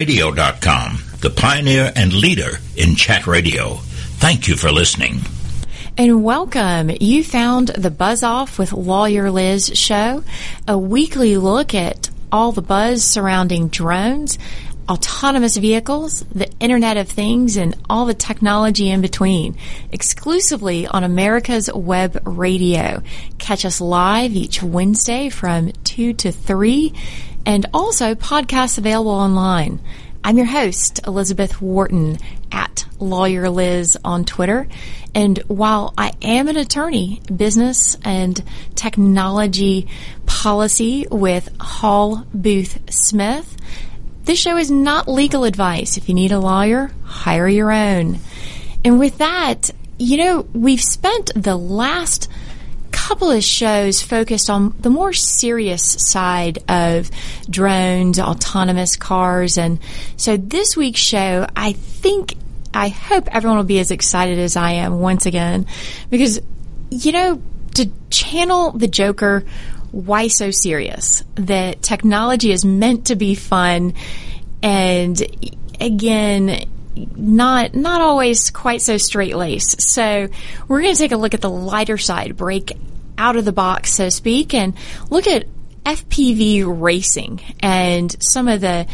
Radio.com, the pioneer and leader in chat radio. Thank you for listening. And welcome. You found the Buzz Off with Lawyer Liz show, a weekly look at all the buzz surrounding drones, autonomous vehicles, the Internet of Things, and all the technology in between, exclusively on America's Web Radio. Catch us live each Wednesday from 2 to 3 and also podcasts available online. I'm your host, Elizabeth Wharton, at Lawyer Liz on Twitter. And while I am an attorney, business and technology policy with Hall Booth Smith, this show is not legal advice. If you need a lawyer, hire your own. And with that, you know, we've spent the last couple of shows focused on the more serious side of drones, autonomous cars. And so this week's show, I think, I hope everyone will be as excited as I am once again because, you know, to channel the Joker, why so serious? That technology is meant to be fun and again, not not always quite so straight laced. So we're going to take a look at the lighter side, break out of the box, so to speak, and look at FPV racing and some of the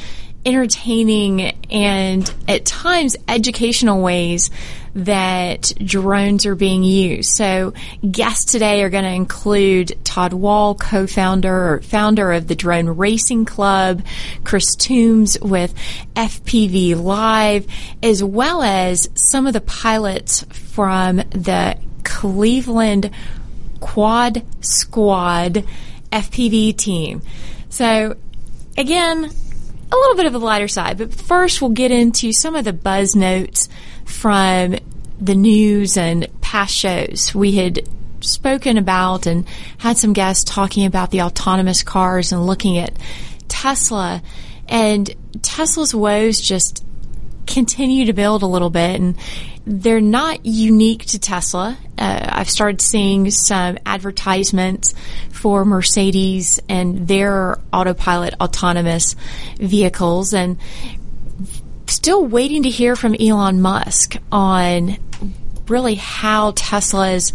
entertaining and at times educational ways that drones are being used. So guests today are going to include Todd Wall, co-founder or founder of the Drone Racing Club, Chris Toombs with FPV Live, as well as some of the pilots from the Cleveland Quad Squad FPV team. So, again, a little bit of the lighter side, but first we'll get into some of the buzz notes from the news and past shows. We had spoken about and had some guests talking about the autonomous cars and looking at Tesla and Tesla's woes just continue to build a little bit and they're not unique to Tesla. Uh, I've started seeing some advertisements for Mercedes and their autopilot autonomous vehicles and still waiting to hear from Elon Musk on really how Tesla's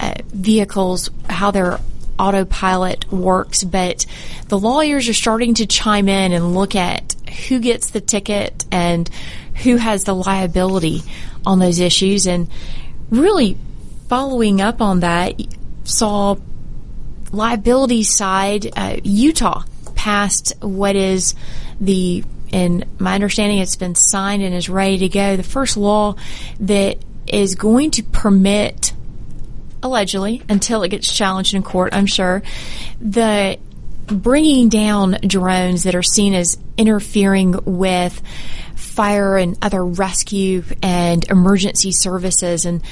uh, vehicles, how their autopilot works, but the lawyers are starting to chime in and look at who gets the ticket and who has the liability on those issues. And really following up on that, saw liability side, uh, Utah passed what is the, in my understanding, it's been signed and is ready to go. The first law that is going to permit, allegedly, until it gets challenged in court, I'm sure, the bringing down drones that are seen as interfering with fire and other rescue and emergency services and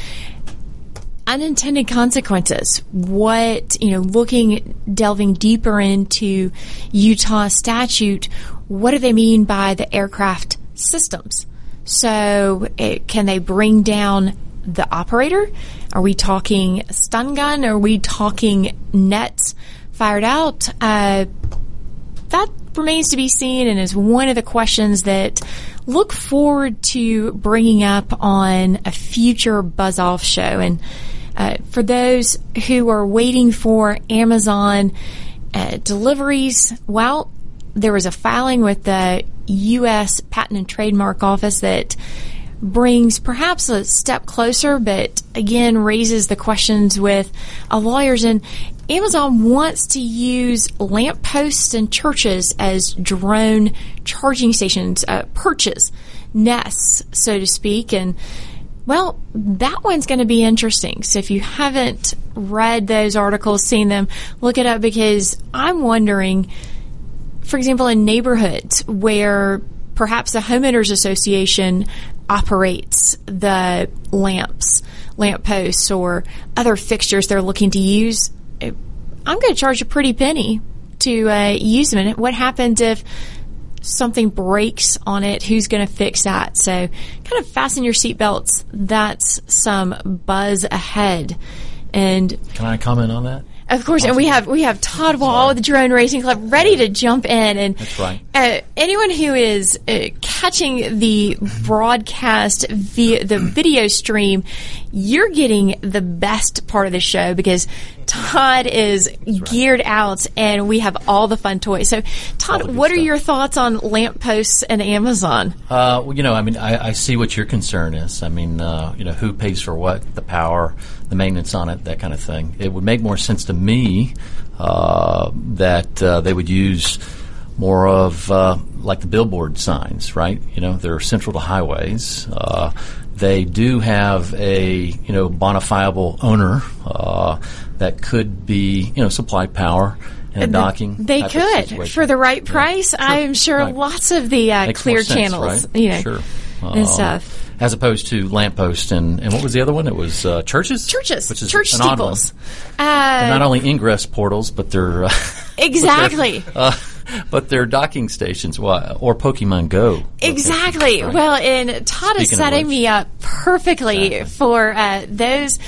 unintended consequences. What, you know, looking, delving deeper into Utah statute, what do they mean by the aircraft systems? So, it, can they bring down the operator? Are we talking stun gun? Are we talking nets fired out? Uh, that remains to be seen and is one of the questions that look forward to bringing up on a future Buzz Off show. And uh, for those who are waiting for Amazon uh, deliveries, well, there was a filing with the U.S. Patent and Trademark Office that brings perhaps a step closer, but again raises the questions with lawyers. And Amazon wants to use lampposts and churches as drone charging stations, uh, perches, nests, so to speak. And well, that one's going to be interesting. So if you haven't read those articles, seen them, look it up because I'm wondering, for example, in neighborhoods where perhaps the homeowners association operates the lamps, lampposts, or other fixtures they're looking to use, I'm going to charge a pretty penny to uh, use them. And what happens if something breaks on it? Who's going to fix that? So, kind of fasten your seatbelts. That's some buzz ahead. And can I comment on that? Of course, and we have we have Todd Wall with the Drone Racing Club ready to jump in, and That's right. Uh, anyone who is uh, catching the broadcast via the video stream, you're getting the best part of the show because Todd is geared out, and we have all the fun toys. So, Todd, what are your thoughts on lampposts and Amazon? Uh, well, you know, I mean, I, I see what your concern is. I mean, uh, you know, who pays for what, the power, the maintenance on it, that kind of thing. It would make more sense to me uh, that uh, they would use more of uh, like the billboard signs, right? You know, they're central to highways. Uh, they do have a you know bonafiable owner uh, that could be you know supply power and docking. They could for the right price. I'm sure Right. lots of the uh, clear sense, channels, right? you know, sure. and Um, stuff. As opposed to lampposts and, and what was the other one? It was uh, churches. Churches, which is church an odd one. steeples. Uh, not only ingress portals, but they're uh, exactly. but they're docking stations. Why- Or Pokemon Go. Exactly. right? Well, and Todd is Speaking of setting me up perfectly Exactly. for uh, those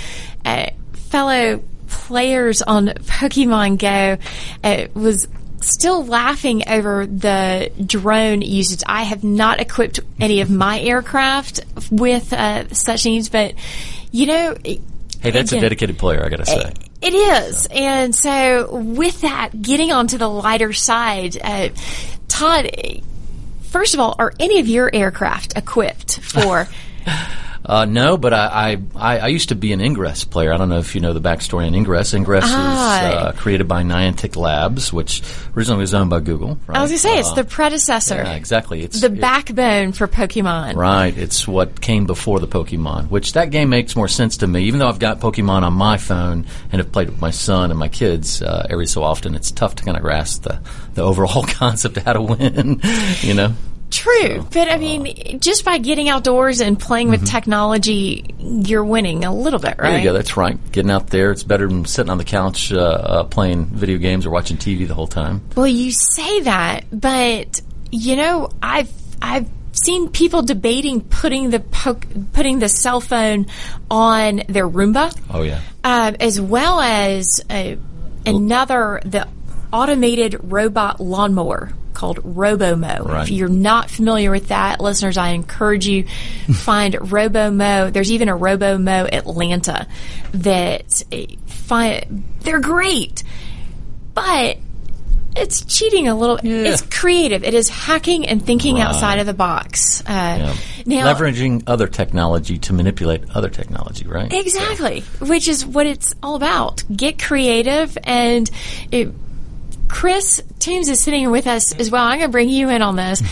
uh, fellow players on Pokemon Go. Uh, was still laughing over the drone usage. I have not equipped any of my aircraft with uh, such needs, but you know. hey, that's a dedicated player. I got to say. It is. And so, with that, getting onto the lighter side, uh, Todd, first of all, are any of your aircraft equipped for. Uh, no, but I, I, I used to be an Ingress player. I don't know if you know the backstory on Ingress. Ingress Ah. is uh, created by Niantic Labs, which originally was owned by Google. Right? I was going to say, it's Uh, the predecessor, yeah, exactly. It's the it- backbone for Pokemon. Right, it's what came before the Pokemon, which that game makes more sense to me. Even though I've got Pokemon on my phone and have played with my son and my kids uh, every so often, it's tough to kind of grasp the, the overall concept of how to win. you know, True. but I mean, just by getting outdoors and playing with technology, you're winning a little bit, right? Mm-hmm. there you go. That's right. Getting out there, it's better than sitting on the couch uh, uh, playing video games or watching TV the whole time. Well, you say that, but you know, I've I've seen people debating putting the po- putting the cell phone on their Roomba, Oh yeah, um, as well as uh, another the automated robot lawnmower called Robomow. Right. If you're not familiar with that, listeners, I encourage you find Robomow. There's even a Robomow Atlanta that uh, find they're great, but it's cheating a little. It's creative. It is hacking and thinking outside of the box. Uh, yeah. Now, leveraging other technology to manipulate other technology. Right. Exactly, which is what it's all about. Get creative, and it, Chris Toombs is sitting here with us as well. I'm going to bring you in on this.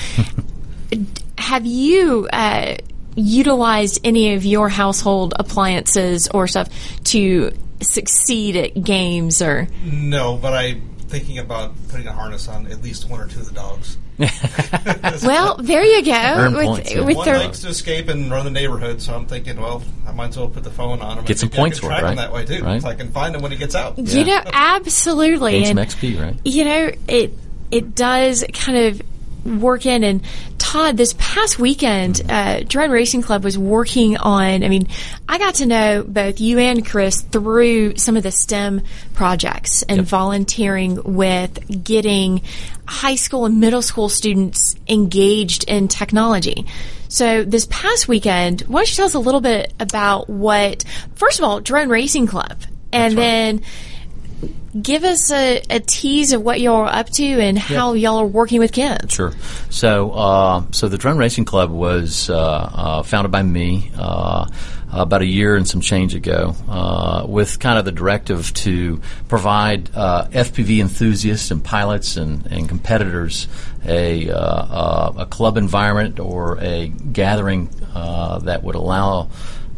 Have you uh, utilized any of your household appliances or stuff to succeed at games or? No, but I'm thinking about putting a harness on at least one or two of the dogs. Well, there you go. Earn with points, yeah. with One their likes to escape and run the neighborhood, so I'm thinking, well, I might as well put the phone on him. Get and some maybe I points for it, right? that way too. Right. So I can find him when he gets out. You know, absolutely. Gain some XP. Right. you know, it it does kind of work in. And Todd, this past weekend, uh, Drone Racing Club was working on. I mean, I got to know both you and Chris through some of the STEM projects and volunteering with getting high school and middle school students engaged in technology. So this past weekend, why don't you tell us a little bit about what, first of all, Drone Racing Club, and then give us a, a tease of what y'all are up to and how y'all are working with kids. Sure. So, uh, so the Drone Racing Club was uh, uh, founded by me uh, about a year and some change ago, uh, with kind of the directive to provide uh, FPV enthusiasts and pilots and, and competitors a, uh, uh, a club environment or a gathering uh, that would allow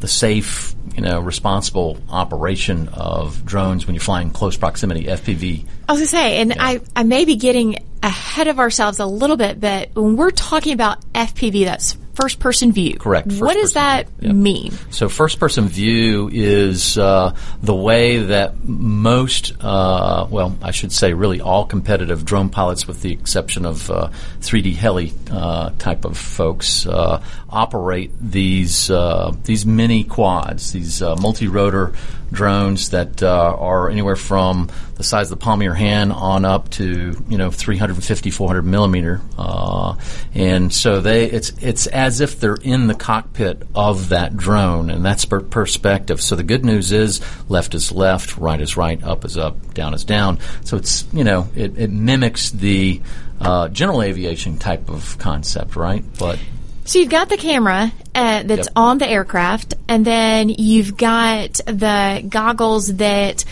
the safe, you know, responsible operation of drones when you're flying close proximity FPV. I was going to say, and I, I may be getting ahead of ourselves a little bit, but when we're talking about FPV, that's first person view. Correct. what does that mean? So first person view is uh, the way that most, uh, well, I should say, really all competitive drone pilots, with the exception of uh, 3D heli uh, type of folks, uh, operate these uh, these mini quads, these multi rotor drones that uh, are anywhere from the size of the palm of your hand on up to you know 350 400 millimeter. Uh, and so they it's it's as if they're in the cockpit of that drone and that's per- perspective. So the good news is left is left right is right up is up down is down. So it's you know it, it mimics the uh, general aviation type of concept right? But so you've got the camera uh, that's Yep. on the aircraft, and then you've got the goggles that,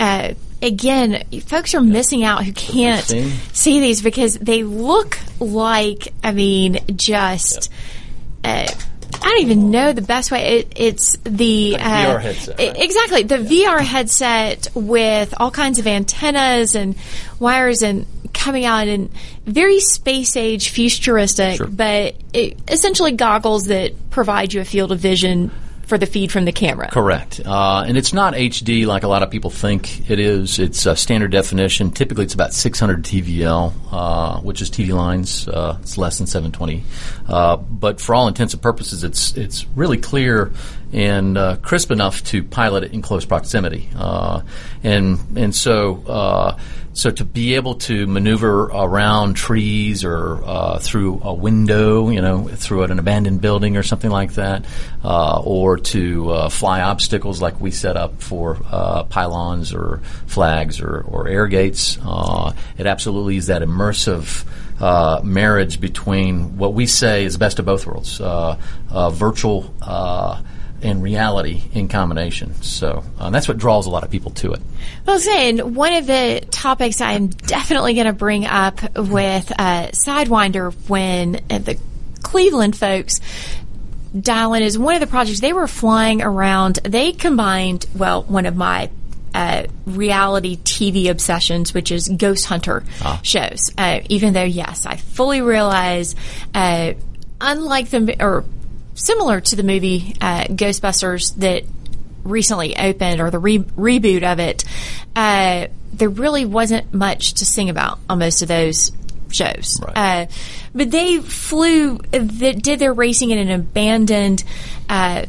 uh, again, folks are missing out who can't see. these because they look like, I mean, just. Uh, I don't even know the best way. It, it's the uh, VR headset, right? exactly the VR headset with all kinds of antennas and wires and coming out and very space age futuristic, Sure. but it, essentially goggles that provide you a field of vision for the feed from the camera. Correct. Uh, and it's not HD like a lot of people think it is. It's standard definition. Typically, it's about 600 TVL, uh, which is TV lines. Uh, it's less than 720. Uh, but for all intents and purposes, it's it's really clear and uh, crisp enough to pilot it in close proximity. Uh, and and so uh, so to be able to maneuver around trees or uh, through a window, you know, through an abandoned building or something like that, uh, or to uh, fly obstacles like we set up for uh, pylons or flags or, or air gates, uh, it absolutely is that immersive. Uh, marriage between what we say is best of both worlds, uh, uh, virtual uh, and reality in combination. So uh, that's what draws a lot of people to it. Well, saying one of the topics I'm definitely going to bring up with uh, Sidewinder when uh, the Cleveland folks dial in is one of the projects they were flying around. They combined, well, one of my uh, reality TV obsessions, which is ghost hunter shows. Uh, even though, yes, I fully realize, uh, unlike the or similar to the movie uh, Ghostbusters that recently opened or the re- reboot of it, uh, there really wasn't much to sing about on most of those shows. Right. Uh, but they flew, that did their racing in an abandoned, uh,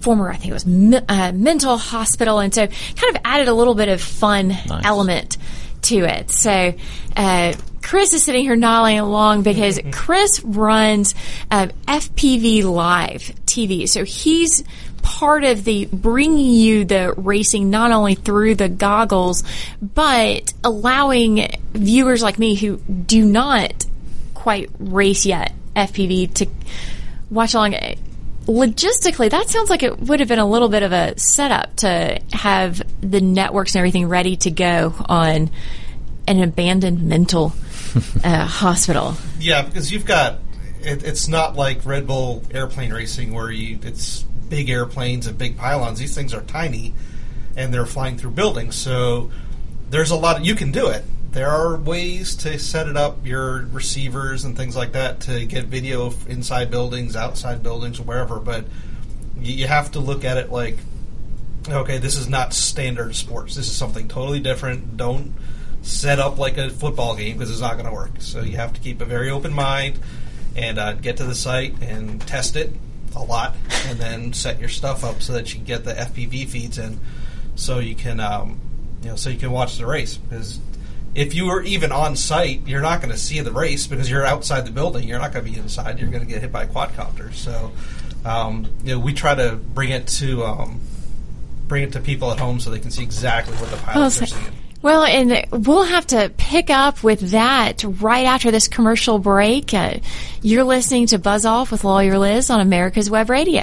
former, I think it was me- uh, mental hospital, and so kind of added a little bit of fun element to it. So, uh, Chris is sitting here nodding along because Chris runs uh, FPV Live TV. So he's part of the bringing you the racing not only through the goggles, but allowing viewers like me who do not quite race yet FPV to watch along. Logistically, that sounds like it would have been a little bit of a setup to have the networks and everything ready to go on an abandoned mental uh, hospital. Yeah, because you've got it, it's not like Red Bull airplane racing where you it's big airplanes and big pylons. These things are tiny, and they're flying through buildings. So there's a lot. Of, you can do it. There are ways to set it up, your receivers and things like that, to get video inside buildings, outside buildings, wherever. But you, have to look at it like, okay, this is not standard sports. This is something totally different. Don't set up like a football game because it's not going to work. So you have to keep a very open mind and uh, get to the site and test it a lot, and then set your stuff up so that you get the FPV feeds in, so you can um, you know so you can watch the race because. If you were even on site, you're not going to see the race because you're outside the building. You're not going to be inside. You're going to get hit by quadcopters. So, um, you know, we try to bring it to um, bring it to people at home so they can see exactly what the pilots are seeing. Well, and we'll have to pick up with that right after this commercial break. Uh, you're listening to Buzz Off with Lawyer Liz on America's Web Radio.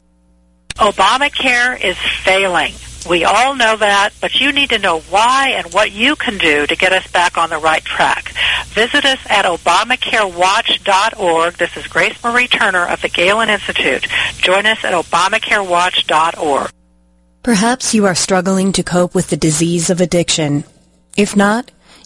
Obamacare is failing. We all know that, but you need to know why and what you can do to get us back on the right track. Visit us at ObamacareWatch.org. This is Grace Marie Turner of the Galen Institute. Join us at ObamacareWatch.org. Perhaps you are struggling to cope with the disease of addiction. If not,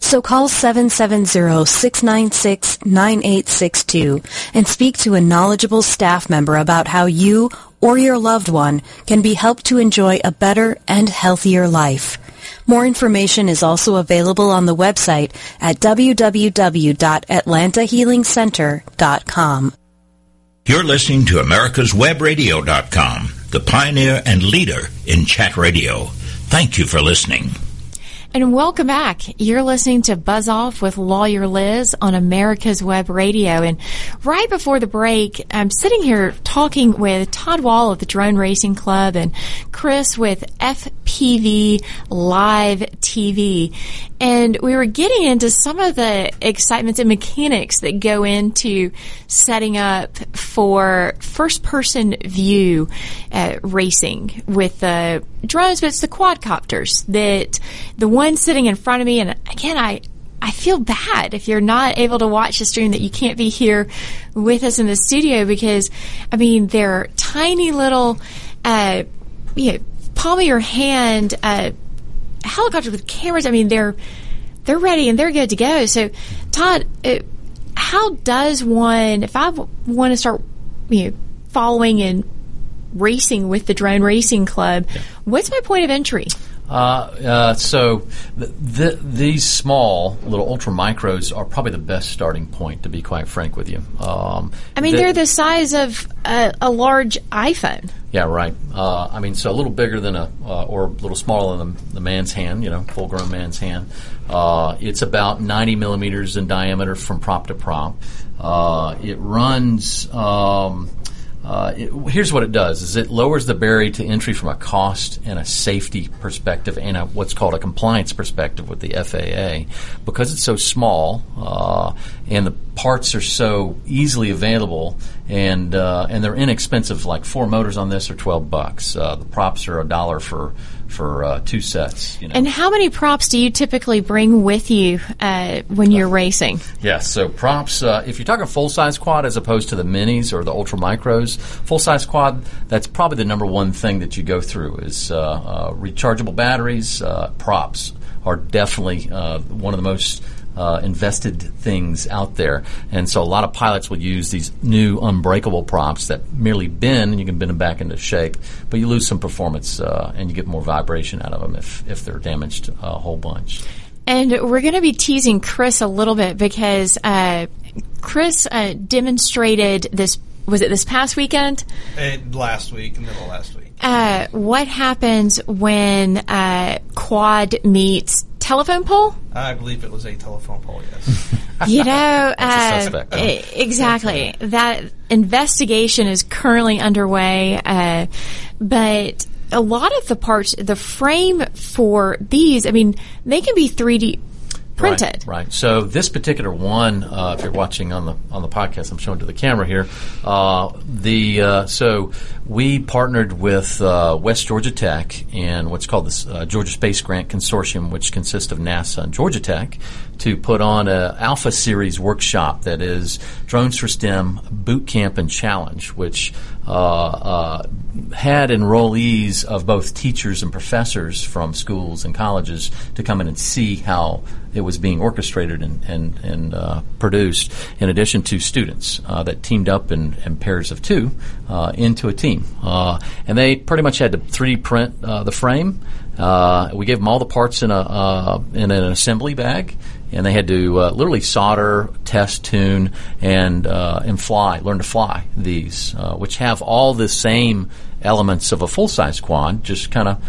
So call 770-696-9862 and speak to a knowledgeable staff member about how you or your loved one can be helped to enjoy a better and healthier life. More information is also available on the website at www.atlantahealingcenter.com. You're listening to America's America'sWebRadio.com, the pioneer and leader in chat radio. Thank you for listening. And welcome back. You're listening to Buzz Off with Lawyer Liz on America's Web Radio. And right before the break, I'm sitting here talking with Todd Wall of the Drone Racing Club and Chris with FPV Live TV. And we were getting into some of the excitements and mechanics that go into setting up for first person view uh, racing with the drones, but it's the quadcopters that the one sitting in front of me. And again, I, I feel bad if you're not able to watch the stream that you can't be here with us in the studio because, I mean, they're tiny little, uh, you know, palm of your hand, uh, helicopters with cameras. I mean, they're, they're ready and they're good to go. So, Todd, uh, how does one, if I w- want to start, you know, following and racing with the Drone Racing Club, yeah. what's my point of entry? Uh, uh, so th- th- these small little ultra micros are probably the best starting point, to be quite frank with you. Um, I mean, they're the size of a, a large iPhone. Yeah, right. Uh, I mean, so a little bigger than a, uh, or a little smaller than the, the man's hand, you know, full grown man's hand. Uh, it's about 90 millimeters in diameter from prop to prop. Uh, it runs. Um, uh, it, here's what it does: is it lowers the barrier to entry from a cost and a safety perspective and a, what's called a compliance perspective with the FAA, because it's so small uh, and the parts are so easily available and uh, and they're inexpensive. Like four motors on this are twelve bucks. Uh, the props are a dollar for for uh, two sets. You know. And how many props do you typically bring with you uh, when you're racing? Yes, yeah, so props. Uh, if you're talking full size quad as opposed to the minis or the ultra micros, full size quad. That's probably the number one thing that you go through is uh, uh, rechargeable batteries. Uh, props are definitely one of the most uh, invested things out there. And so a lot of pilots will use these new unbreakable props that merely bend and you can bend them back into shape, but you lose some performance uh, and you get more vibration out of them if, if they're damaged a whole bunch. And we're going to be teasing Chris a little bit because uh, Chris uh, demonstrated this. Was it this past weekend? And last week, middle of last week. Uh, what happens when uh, quad meets telephone pole? I believe it was a telephone pole. Yes. you know, uh, exactly. That investigation is currently underway, uh, but a lot of the parts, the frame for these, I mean, they can be 3D printed. Right. right. So this particular one, uh, if you're watching on the on the podcast, I'm showing to the camera here. Uh, the uh, so we partnered with uh, West Georgia Tech and what's called the uh, Georgia Space Grant Consortium, which consists of NASA and Georgia Tech, to put on a Alpha Series workshop that is Drones for STEM Boot Camp and Challenge, which uh, uh, had enrollees of both teachers and professors from schools and colleges to come in and see how it was being orchestrated and, and, and uh, produced, in addition to students uh, that teamed up in, in, pairs of two uh, into a team. Uh, and they pretty much had to 3D print the frame. we gave them all the parts in a in an assembly bag, and they had to uh, literally solder, test, tune, and uh, and fly, learn to fly these, uh, which have all the same elements of a full size quad, just kind of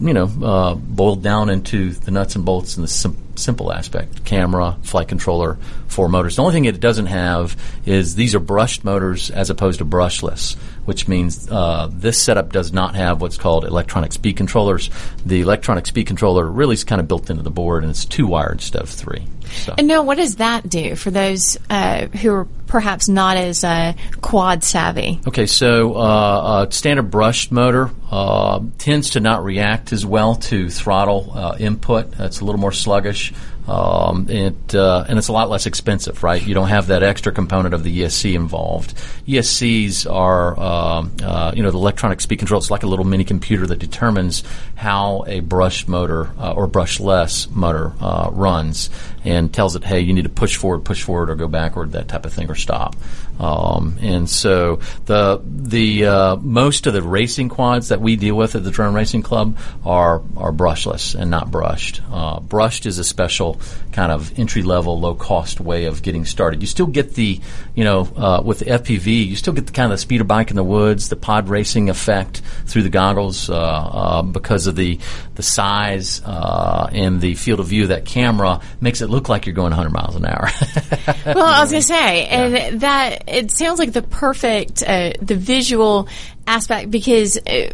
you know uh, boiled down into the nuts and bolts and the sim- simple aspect: camera, flight controller, four motors. The only thing it doesn't have is these are brushed motors as opposed to brushless, which means uh, this setup does not have what's called electronic speed controllers. The electronic speed controller really is kind of built into the board, and it's two wired instead of three. So. And now, what does that do for those uh, who are perhaps not as uh, quad savvy? Okay, so uh, a standard brushed motor uh, tends to not react as well to throttle uh, input. It's a little more sluggish. Um, it, uh, and it's a lot less expensive, right? You don't have that extra component of the ESC involved. ESCs are, um, uh, you know, the electronic speed control. It's like a little mini computer that determines how a brush motor uh, or brushless motor uh, runs and tells it, hey, you need to push forward, push forward, or go backward, that type of thing, or stop. Um, and so the the uh, most of the racing quads that we deal with at the Drone Racing Club are are brushless and not brushed. Uh, brushed is a special kind of entry level, low cost way of getting started. You still get the you know uh, with the FPV, you still get the kind of the speeder bike in the woods, the pod racing effect through the goggles uh, uh, because of the the size uh, and the field of view of that camera makes it look like you're going 100 miles an hour. well, I was going to say, and yeah. that it sounds like the perfect uh, the visual aspect because uh,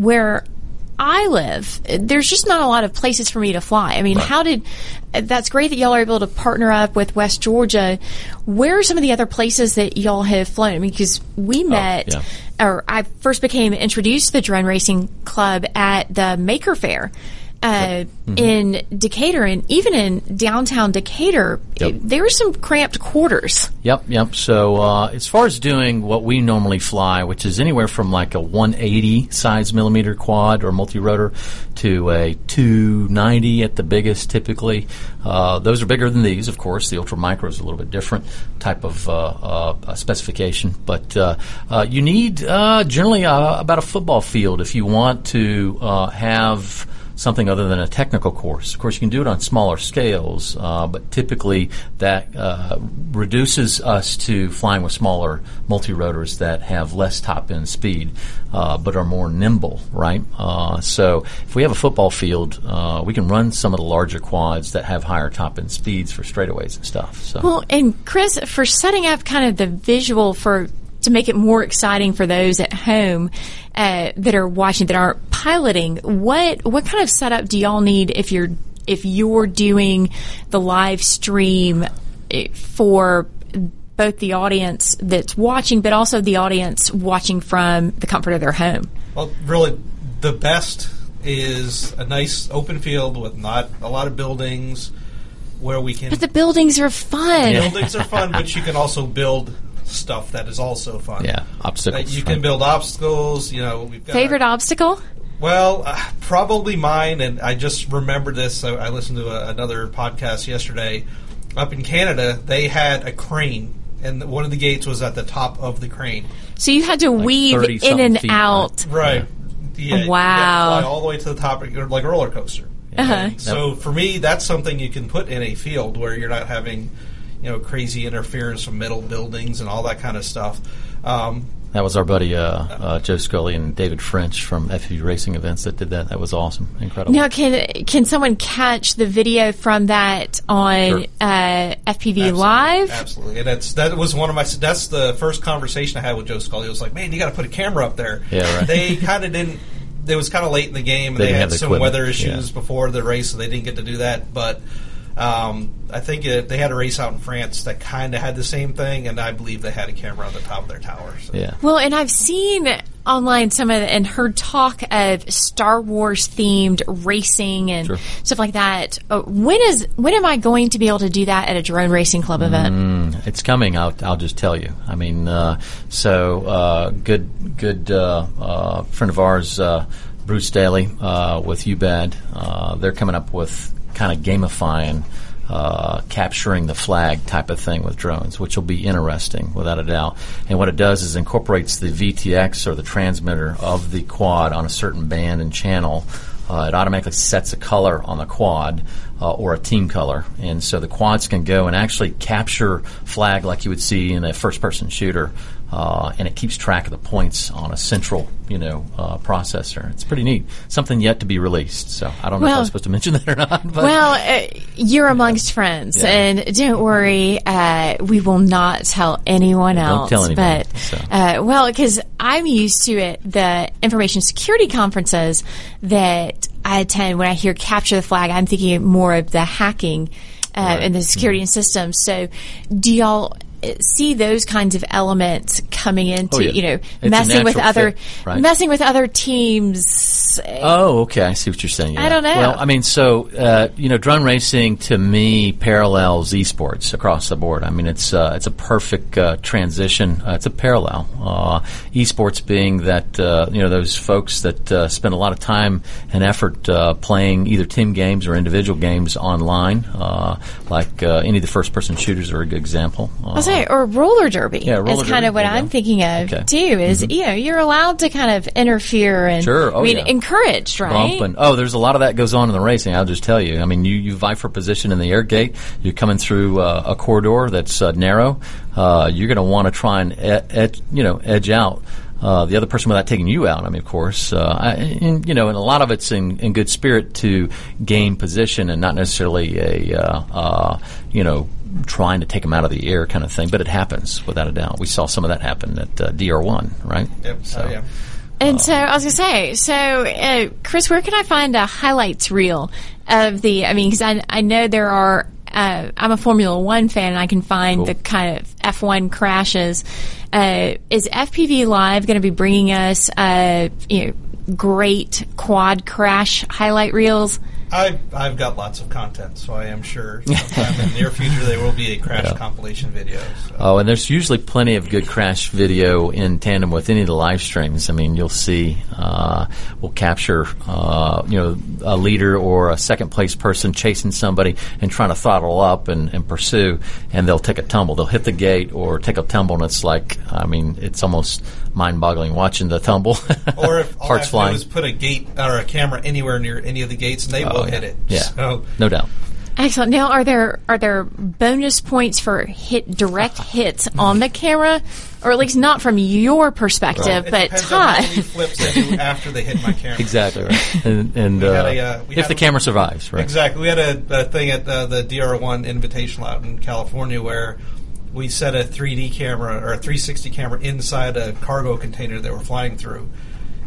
where I live, there's just not a lot of places for me to fly. I mean, right. how did that's great that y'all are able to partner up with West Georgia. Where are some of the other places that y'all have flown? I mean, because we oh, met, oh, yeah. or I first became introduced to the drone racing club at the Maker Faire uh, mm-hmm. in Decatur and even in downtown Decatur, yep. it, there were some cramped quarters. Yep, yep. So uh, as far as doing what we normally fly, which is anywhere from like a 180 size millimeter quad or multi-rotor to a 290 at the biggest, typically. Uh, those are bigger than these, of course. The Ultra Micro is a little bit different type of uh, uh, specification, but uh, you need generally about a football field if you want to have something other than a technical course. Of course, you can do it on smaller scales, uh, but typically that uh, reduces us to flying with smaller multi-rotors that have less top end speed, uh, but are more nimble, right? Uh, so if we have a football field, uh, we can run some of the larger quads that have higher top end speeds for straightaways and stuff. So. Well, and Chris, for setting up kind of the visual for to make it more exciting for those at home uh, that are watching that aren't piloting, what what kind of setup do y'all need if you're if you're doing the live stream eh, for both the audience that's watching, but also the audience watching from the comfort of their home? Well, really, the best is a nice open field with not a lot of buildings where we can. But the buildings are fun. The buildings are fun, but you can also build stuff that is also fun. Yeah, obstacles. you can build obstacles. You know, we've got favorite our, obstacle. Well, uh, probably mine, and I just remembered this. I, I listened to a, another podcast yesterday. Up in Canada, they had a crane, and one of the gates was at the top of the crane. So you had to like weave in and out. Right. Yeah, wow. fly all the way to the top, like a roller coaster. Uh-huh. So for me, that's something you can put in a field where you're not having you know crazy interference from metal buildings and all that kind of stuff. Um, that was our buddy uh, uh, Joe Scully and David French from FPV Racing Events that did that. That was awesome, incredible. Now, can can someone catch the video from that on sure. uh, FPV Absolutely. Live? Absolutely, and that's that was one of my. That's the first conversation I had with Joe Scully. It was like, man, you got to put a camera up there. Yeah, right. They kind of didn't. It was kind of late in the game, and they, they had some equipment. weather issues yeah. before the race, so they didn't get to do that. But um, I think it, they had a race out in France that kind of had the same thing, and I believe they had a camera on the top of their tower. So. Yeah. Well, and I've seen online some of the, and heard talk of Star Wars themed racing and sure. stuff like that. Uh, when is when am I going to be able to do that at a drone racing club event? Mm, it's coming. I'll, I'll just tell you. I mean, uh, so uh, good good uh, uh, friend of ours. Bruce Daly with UBAD, they're coming up with kind of gamifying uh, capturing the flag type of thing with drones, which will be interesting without a doubt. And what it does is incorporates the VTX or the transmitter of the quad on a certain band and channel. Uh, it automatically sets a color on the quad, uh, or a team color. And so the quads can go and actually capture flag like you would see in a first person shooter. Uh, and it keeps track of the points on a central, you know, uh, processor. It's pretty neat. Something yet to be released. So I don't know if I Well- was supposed to mention that or not. But Well, uh, you're amongst friends, Yeah. and don't worry, uh, we will not tell anyone Don't else. tell anybody, But so. uh, well, because I'm used to it, the information security conferences that I attend. When I hear capture the flag, I'm thinking more of the hacking uh, and the security Mm-hmm. and systems. So, do y'all? See those kinds of elements coming into Oh, yeah. you know It's messing with other fit, right. messing with other teams. Oh, okay. I see what you're saying. I don't know. Well, I mean, so uh, you know, drone racing to me parallels esports across the board. I mean, it's uh, it's a perfect uh, transition. Uh, it's a parallel. Uh, esports being that uh, you know those folks that uh, spend a lot of time and effort uh, playing either team games or individual games online, uh, like uh, any of the first-person shooters are a good example. Uh, say, or roller derby Yeah, roller is kind of what I'm thinking of Okay. Mm-hmm. too. Is you know you're allowed to kind of interfere and Sure. Oh, I mean yeah. encouraged, right? bump and oh, there's a lot of that goes on in the racing. I'll just tell you. I mean, you you vie for position in the air gate. You're coming through uh, a corridor that's uh, narrow. Uh, you're going to want to try and ed- ed- you know edge out. Uh, the other person without taking you out. I mean, of course, uh, I, and, you know, and a lot of it's in, in good spirit to gain position and not necessarily a, uh, uh, you know, trying to take them out of the air kind of thing. But it happens without a doubt. We saw some of that happen at uh, DR1, right? Yep. So, oh, yeah. And so I was gonna say, so uh, Chris, where can I find a highlights reel of the? I mean, because I I know there are. Uh, I'm a Formula One fan, and I can find Cool. the kind of F1 crashes. Uh, is FPV Live going to be bringing us, uh, you know, great quad crash highlight reels? I've, I've got lots of content, so I am sure sometime in the near future there will be a crash compilation video. So. Oh, and there's usually plenty of good crash video in tandem with any of the live streams. I mean, you'll see uh, we'll capture uh, you know a leader or a second place person chasing somebody and trying to throttle up and, and pursue, and they'll take a tumble. They'll hit the gate or take a tumble, and it's like I mean, it's almost mind-boggling watching the tumble. Or if all I parts have do flying. is put a gate or a camera anywhere near any of the gates, and they will Oh, hit it. Yeah, So no doubt. Excellent. Now, are there are there bonus points for hit direct hits on the camera, or at least not from your perspective, it but depends Todd? flips they do after they hit my camera. Exactly right. And, and uh, a, uh, if the a- camera survives, right? Exactly. We had a, a thing at uh, the DR1 Invitational out in California where we set a 3D camera or a 360 camera inside a cargo container that we're flying through,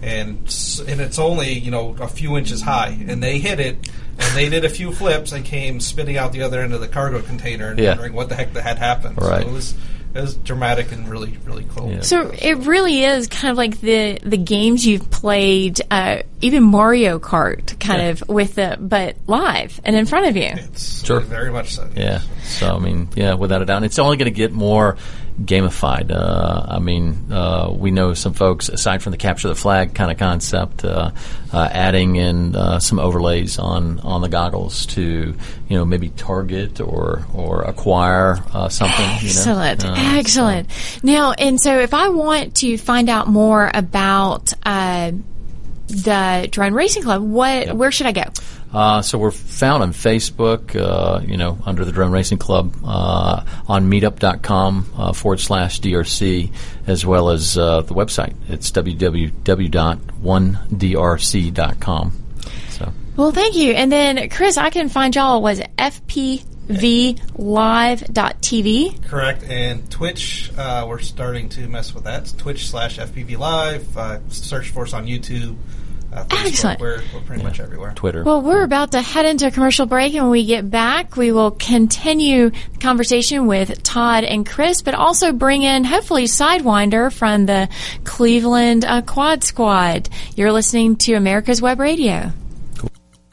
and s- and it's only you know a few inches high, and they hit it. And they did a few flips and came spitting out the other end of the cargo container and Yeah. wondering what the heck that had happened. Right. So it was it was dramatic and really really cool. Yeah. So it really is kind of like the the games you've played, uh, even Mario Kart, kind Yeah. of with the but live and in front of you. It's Sure. very much so. Yeah. So I mean, yeah, without a doubt, it's only going to get more gamified. Uh, I mean, uh, we know some folks aside from the capture the flag kind of concept, uh, uh, adding in uh, some overlays on on the goggles to you know maybe target or or acquire uh, something. Excellent, You know? Excellent. Now, and so if I want to find out more about uh, the Drone Racing Club, what where should I go? Uh, so we're found on Facebook, uh, you know, under the Drone Racing Club, uh, on meetup.com uh, forward slash DRC, as well as uh, the website. It's www.1drc.com. So, Well, thank you. And then, Chris, I can find y'all was fpvlive.tv. Correct. And Twitch, uh, we're starting to mess with that. It's Twitch slash FPV Live. Uh, search for us on YouTube. Uh, Facebook. Excellent. We're, we're pretty much everywhere. Twitter. Well, we're about to head into a commercial break, and when we get back, we will continue the conversation with Todd and Chris, but also bring in hopefully Sidewinder from the Cleveland uh, Quad Squad. You're listening to America's Web Radio.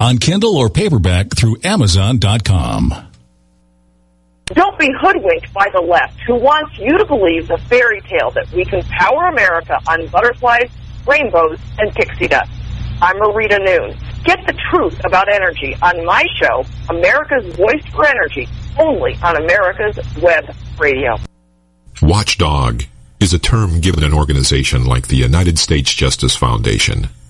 on Kindle or paperback through Amazon.com. Don't be hoodwinked by the left who wants you to believe the fairy tale that we can power America on butterflies, rainbows, and pixie dust. I'm Marita Noon. Get the truth about energy on my show, America's Voice for Energy, only on America's Web Radio. Watchdog is a term given an organization like the United States Justice Foundation,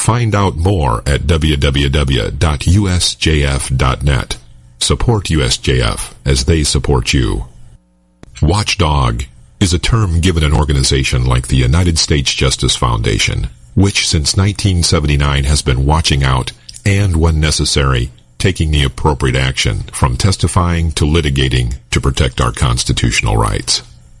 Find out more at www.usjf.net. Support USJF as they support you. Watchdog is a term given an organization like the United States Justice Foundation, which since 1979 has been watching out and, when necessary, taking the appropriate action from testifying to litigating to protect our constitutional rights.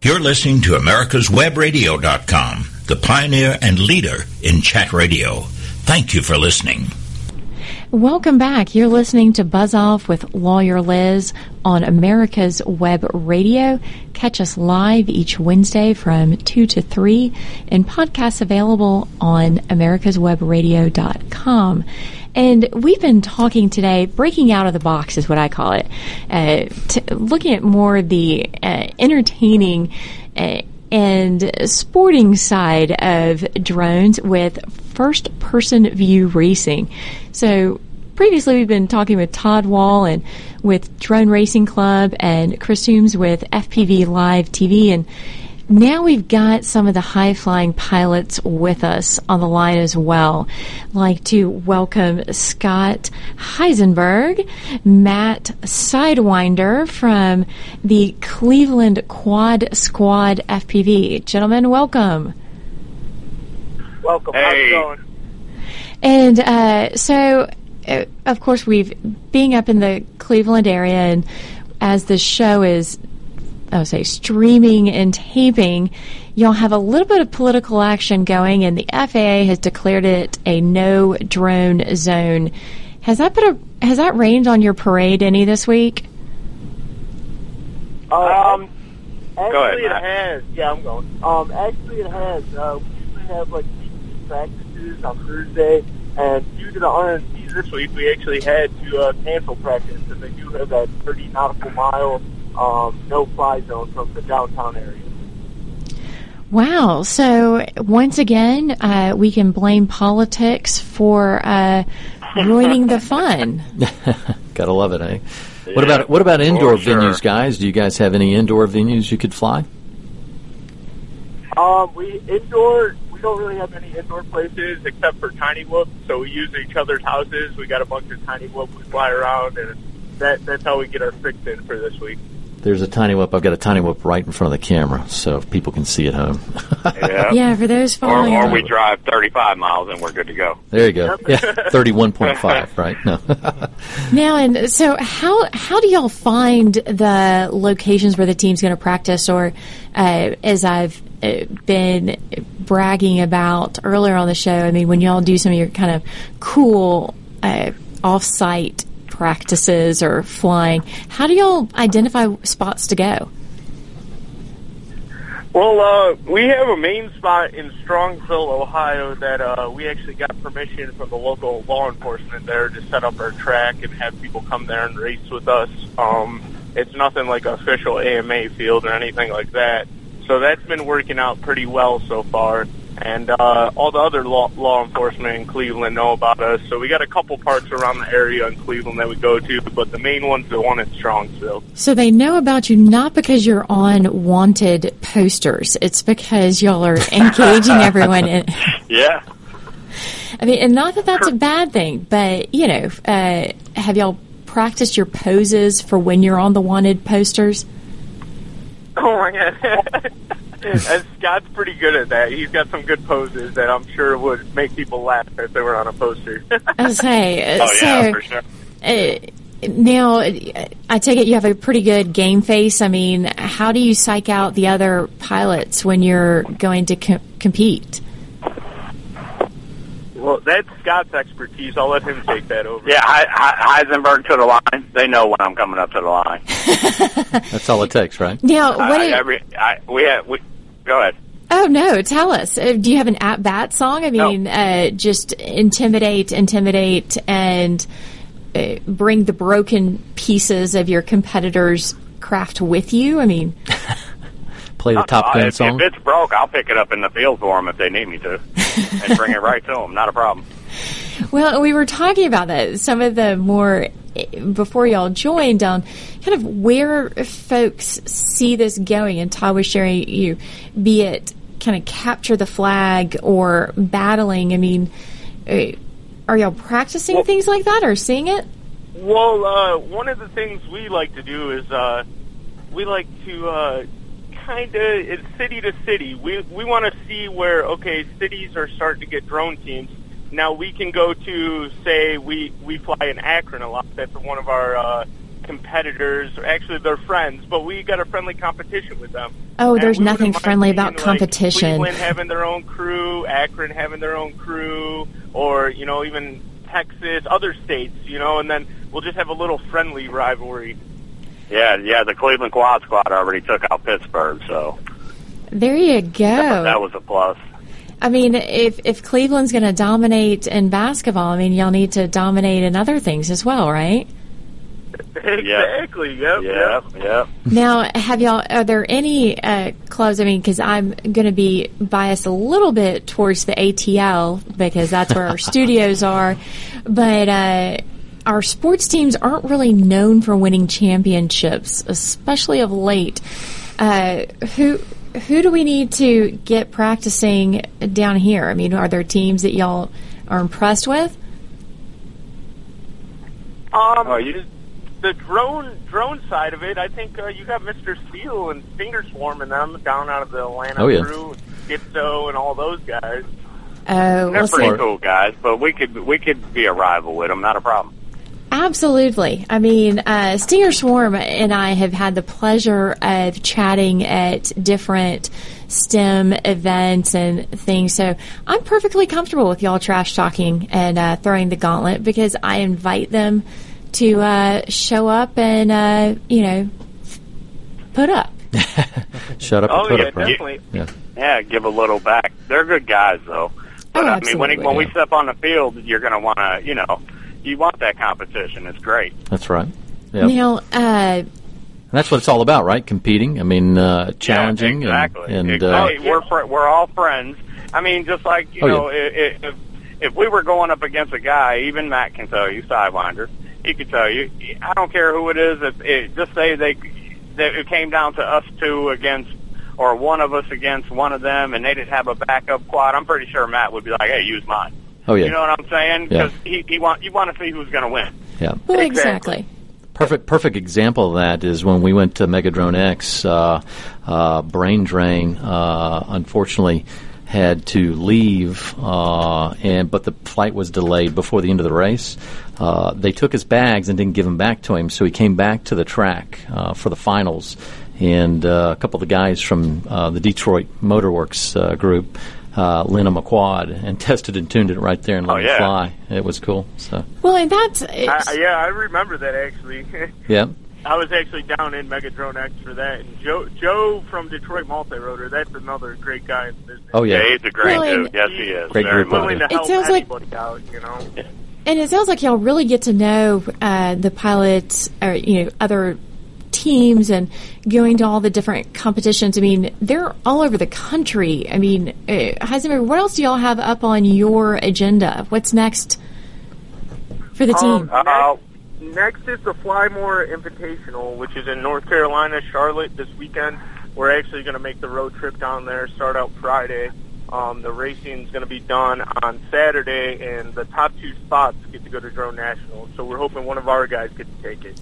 You're listening to America'sWebRadio.com, the pioneer and leader in chat radio. Thank you for listening. Welcome back. You're listening to Buzz Off with Lawyer Liz on America's Web Radio. Catch us live each Wednesday from 2 to 3 and podcasts available on americaswebradio.com. And we've been talking today, breaking out of the box is what I call it, uh, looking at more the uh, entertaining uh, and sporting side of drones with first person view racing. So previously we've been talking with Todd Wall and with Drone Racing Club and Chris Humes with FPV Live TV and now we've got some of the high flying pilots with us on the line as well. I'd like to welcome Scott Heisenberg, Matt Sidewinder from the Cleveland Quad Squad FPV. Gentlemen, welcome. Welcome. Hey. How's it going? And uh, so, uh, of course, we've being up in the Cleveland area, and as the show is I would say streaming and taping, you'll have a little bit of political action going, and the FAA has declared it a no drone zone. Has that been a has that rained on your parade any this week? Um, actually ahead, it has. Yeah, I'm going. Um, actually it has. Uh, we usually have like practices on Thursday, and due to the RNCs this week, we actually had to uh, cancel practice because they do have that 30 nautical mile um, no fly zone from the downtown area. Wow. So once again, uh, we can blame politics for uh, ruining the fun. Gotta love it, eh? Yeah, what about what about indoor sure. venues, guys? Do you guys have any indoor venues you could fly? Um, we indoor we don't really have any indoor places except for tiny whoop. So we use each other's houses. We got a bunch of tiny whoop we fly around, and that that's how we get our fix in for this week. There's a tiny whoop. I've got a tiny whoop right in front of the camera, so people can see at home. yeah. yeah, for those following. Or, or we drive 35 miles and we're good to go. There you go. Yeah, 31.5, right? No. now, and so how how do y'all find the locations where the team's going to practice, or uh, as I've uh, been bragging about earlier on the show? I mean, when y'all do some of your kind of cool uh, off-site practices or flying. How do y'all identify spots to go? Well, uh, we have a main spot in Strongsville, Ohio, that uh, we actually got permission from the local law enforcement there to set up our track and have people come there and race with us. Um, it's nothing like official AMA field or anything like that. So that's been working out pretty well so far. And uh, all the other law, law enforcement in Cleveland know about us. So we got a couple parks around the area in Cleveland that we go to, but the main one's the one in Strongsville. So they know about you not because you're on wanted posters. It's because y'all are engaging everyone in. Yeah. I mean, and not that that's a bad thing, but you know, uh, have y'all practiced your poses for when you're on the wanted posters? Oh my god. and Scott's pretty good at that. He's got some good poses that I'm sure would make people laugh if they were on a poster. I say, uh, Oh, so yeah, for sure. uh, now I take it you have a pretty good game face. I mean, how do you psych out the other pilots when you're going to co- compete? Well, that's Scott's expertise. I'll let him take that over. Yeah, He- He- Heisenberg to the line. They know when I'm coming up to the line. That's all it takes, right? Now, what? I, do- every, I, we have, we, go ahead. oh no, tell us. Uh, do you have an at bat song? I mean, uh, just intimidate, intimidate, and uh, bring the broken pieces of your competitors' craft with you. I mean, Play the Top Uh, Gun if, song. if it's broke, I'll pick it up in the field for them if they need me to, and bring it right to them. Not a problem. Well, we were talking about that. Some of the more before y'all joined on kind of where folks see this going, and Todd was sharing you, be it kind of capture the flag or battling. I mean, uh, are y'all practicing things like that or seeing it? Well, uh, one of the things we like to do is uh, we like to uh, kind of it's city to city. We we want to see where okay cities are starting to get drone teams. Now we can go to say we we fly in Akron a lot. That's one of our uh, competitors. Actually, they're friends, but we got a friendly competition with them. Oh, And there's nothing friendly about like, competition. Cleveland having their own crew, Akron having their own crew, or you know even Texas, other states, you know, and then we'll just have a little friendly rivalry. Yeah, yeah. The Cleveland Quad Squad already took out Pittsburgh, so There you go. that was a plus. I mean, if if Cleveland's going to dominate in basketball, I mean, y'all need to dominate in other things as well, right? Exactly. Yep. Yep. Yep. Now, have y'all? Are there any uh, clubs? I mean, because I'm going to be biased a little bit towards the ATL because that's where our studios are, but uh, our sports teams aren't really known for winning championships, especially of late. Uh, who who do we need to get practicing down here? I mean, are there teams that y'all are impressed with? Um, Oh, you- the drone drone side of it, I think uh, you got Mr. Steele and Stinger Swarm and them down out of the Atlanta Oh, yeah. crew, Schizo and all those guys. Oh, They're well, pretty see- cool guys, but we could we could be a rival with them. Not a problem. Absolutely. I mean, uh, Stinger Swarm and I have had the pleasure of chatting at different STEM events and things. So I'm perfectly comfortable with y'all trash talking and uh, throwing the gauntlet because I invite them to uh, show up and, uh, you know, put up. Shut up Oh, and put yeah, up, right? definitely. Yeah. Yeah, give a little back. They're good guys, though. But Oh, I mean, when, absolutely. when we step on the field, you're going to want to, you know, you want that competition. It's great. That's right. Yeah. Now, uh, That's what it's all about, right? Competing. I mean, uh, challenging Yeah, exactly. and, and uh, Exactly. we're fr- we're all friends. I mean, just like you Oh, know, i i if if we were going up against a guy, even Matt can tell you, Sidewinder, he could tell you. I don't care who it is. If it, just say they that it came down to us two against or one of us against one of them, and they didn't have a backup quad. I'm pretty sure Matt would be like, "Hey, use mine." Oh, yeah. You know what I'm saying? Yeah. Because he, he want you want to see who's going to win. yeah. well, exactly. Perfect, perfect example of that is when we went to Megadrone X. Uh, uh, Brain Drain, uh, unfortunately, had to leave, uh, and but the flight was delayed before the end of the race. Uh, they took his bags and didn't give them back to him, so he came back to the track uh, for the finals. And uh, a couple of the guys from uh, the Detroit Multirotor uh, group uh, lent him a quad and tested and tuned it right there and let Oh, him yeah. fly. It was cool. So Well, and that's I, yeah, I remember that actually. yeah. I was actually down in Megadrone X for that. And Joe, Joe from Detroit Multirotor, that's another great guy in the business. Oh, yeah. Yeah, he's a great Well, dude. Yes, he is. Great Very group over much. willing to It help sounds like- out, you know. And it sounds like y'all really get to know uh, the pilots, or you know, other teams and going to all the different competitions. I mean, they're all over the country. I mean, uh, Heisenberg, what else do y'all have up on your agenda? What's next for the team? Um, next, next is the Flymore Invitational, which is in North Carolina, Charlotte, this weekend. We're actually going to make the road trip down there, start out Friday. Um, the racing is going to be done on Saturday, and the top two spots get to go to Drone Nationals. So we're hoping one of our guys gets to take it.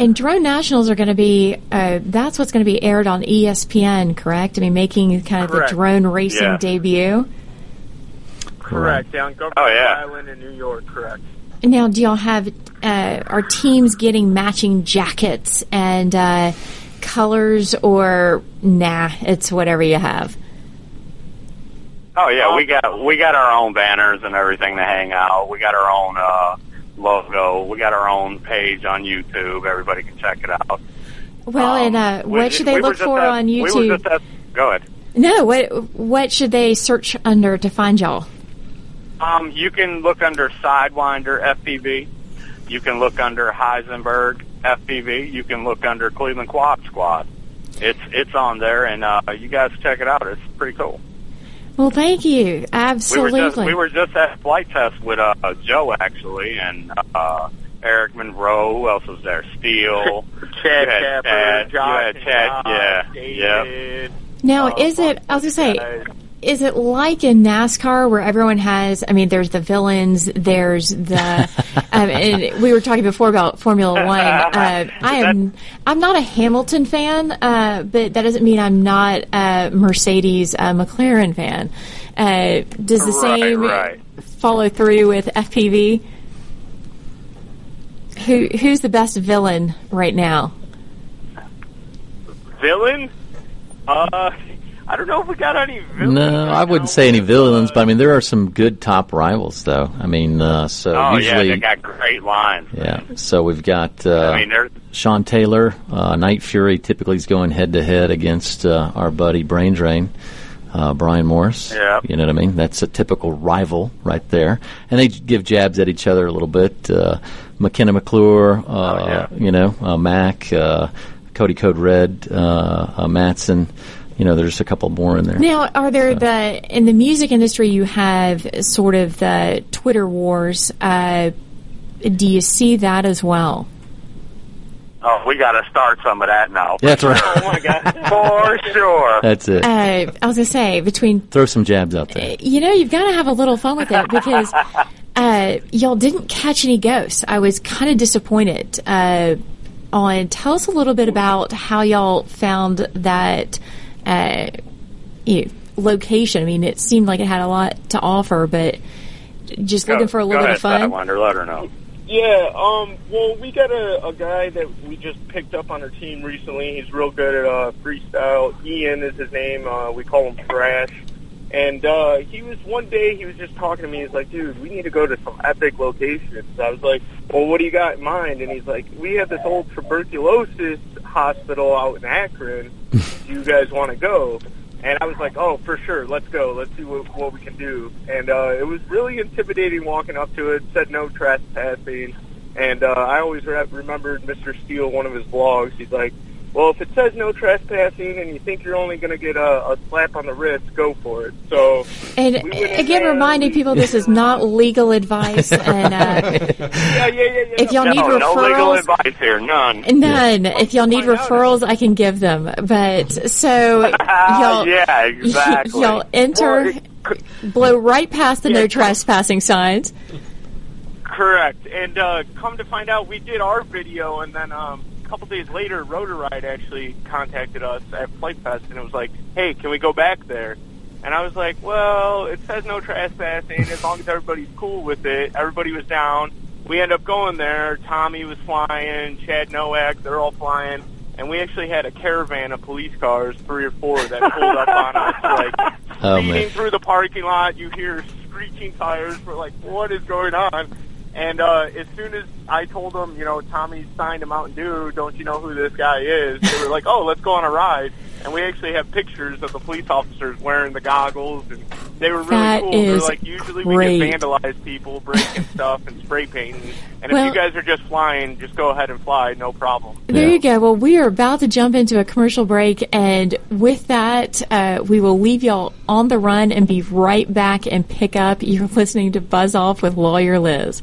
And Drone Nationals are going to be, uh, that's what's going to be aired on ESPN, correct? I mean, making kind of Correct. the drone racing Yeah. debut. Correct. Down Governor Oh, yeah. Island in New York, correct. Now, do y'all have, uh, are teams getting matching jackets and uh, colors, or nah, it's whatever you have? Oh yeah, we got we got our own banners and everything to hang out. We got our own uh, logo. We got our own page on YouTube. Everybody can check it out. Well, and uh, We- what should they we look for at- on We YouTube? just at, go ahead. No, what what should they search under to find y'all? Um, you can look under Sidewinder FPV. You can look under Heisenberg FPV. You can look under Cleveland Quad Squad. It's it's on there, and uh, you guys check it out. It's pretty cool. Well, thank you. We were Absolutely. just we were just at flight test with uh, Joe actually, and uh, Eric Monroe. Who else was there? Steele. Chad you had Kapper, Chad. Josh you had Chad. Josh, yeah. David. now, uh, is it? I was gonna say, is it like in NASCAR where everyone has? I mean, there's the villains. There's the. um, and we were talking before about Formula One. Uh, I am. I'm not a Hamilton fan, uh, but that doesn't mean I'm not a Mercedes uh, McLaren fan. Uh, does the Right, same right. follow through with FPV? Who who's the best villain right now? Villain? Uh, I don't know if we got any villains. No, I wouldn't say any villains, but I mean there are some good top rivals, though. I mean, uh, so Oh usually, yeah, they got great lines. yeah. So we've got uh, I mean, Sean Taylor, uh, Night Fury. Typically, is going head to head against uh, our buddy Brain Drain, uh, Brian Morris. Yeah. You know what I mean? That's a typical rival right there, and they give jabs at each other a little bit. Uh, McKenna McClure, uh, Oh, yeah. you know, uh, Mac, uh, Cody Code Red, uh, uh, Matson. You know, there's a couple more in there. Now, are there the in the music industry? You have sort of the Twitter wars. Uh, do you see that as well? oh, we got to start some of that now. That's right. Oh my god. For sure. That's it. Uh, I was gonna say between Throw some jabs out there. you know you've got to have a little fun with it because uh, y'all didn't catch any ghosts. I was kind of disappointed. Uh, on tell us a little bit about how y'all found that uh, you know, location. I mean, it seemed like it had a lot to offer, but just looking for a little go bit ahead, of fun. Sidewinder, let her know. Yeah, um, well, we got a, a guy that we just picked up on our team recently. He's real good at uh, freestyle. Ian is his name. Uh, we call him Thrash. And uh, he was one day he was just talking to me. He's like, "Dude, we need to go to some epic locations." I was like, "Well, what do you got in mind?" And he's like, "We have this old tuberculosis hospital out in Akron. do you guys want to go?" And I was like, "Oh, for sure, let's go. Let's see what, what we can do." And uh, it was really intimidating walking up to it. Said no trespassing, and uh, I always re- remembered Mr. Steele, one of his blogs. He's like, "Well, if it says no trespassing, and you think you're only going to get a, a slap on the wrist, go for it." So, And we again, reminding people this is not legal advice, and uh, yeah, yeah, yeah, yeah. if y'all no, need no legal referrals, advice here, none. None. If y'all need referrals, I can give them. But so y'all, yeah, exactly. y'all enter, blow right past the no trespassing signs. Correct. And uh, come to find out, we did our video, and then um, a couple days later, Rotor Riot actually contacted us at Flight Fest, and it was like, "Hey, can we go back there?" And I was like, "Well, it says no trespassing. As long as everybody's cool with it, everybody was down." We end up going there. Tommy was flying, Chad Nowak, they're all flying. And we actually had a caravan of police cars, three or four, that pulled up on us, like Oh, speeding man. through the parking lot. You hear screeching tires. We're like, what is going on? And uh, as soon as I told them, you know, Tommy signed a Mountain Dew. Don't you know who this guy is? They were like, oh, let's go on a ride. And we actually have pictures of the police officers wearing the goggles, and they were really That cool. They're like, usually great. we get vandalize people, breaking stuff, and spray painting. And Well- if you guys are just flying, just go ahead and fly, no problem. There you go. Well, we are about to jump into a commercial break, and with that, uh, we will leave y'all on the run and be right back and pick up. You're listening to Buzz Off with Lawyer Liz.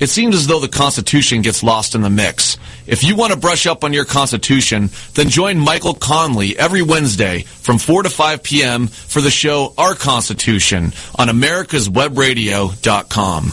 it seems as though the Constitution gets lost in the mix. If you want to brush up on your Constitution, then join Michael Conley every Wednesday from 4 to 5 p.m. for the show Our Constitution on americaswebradio.com.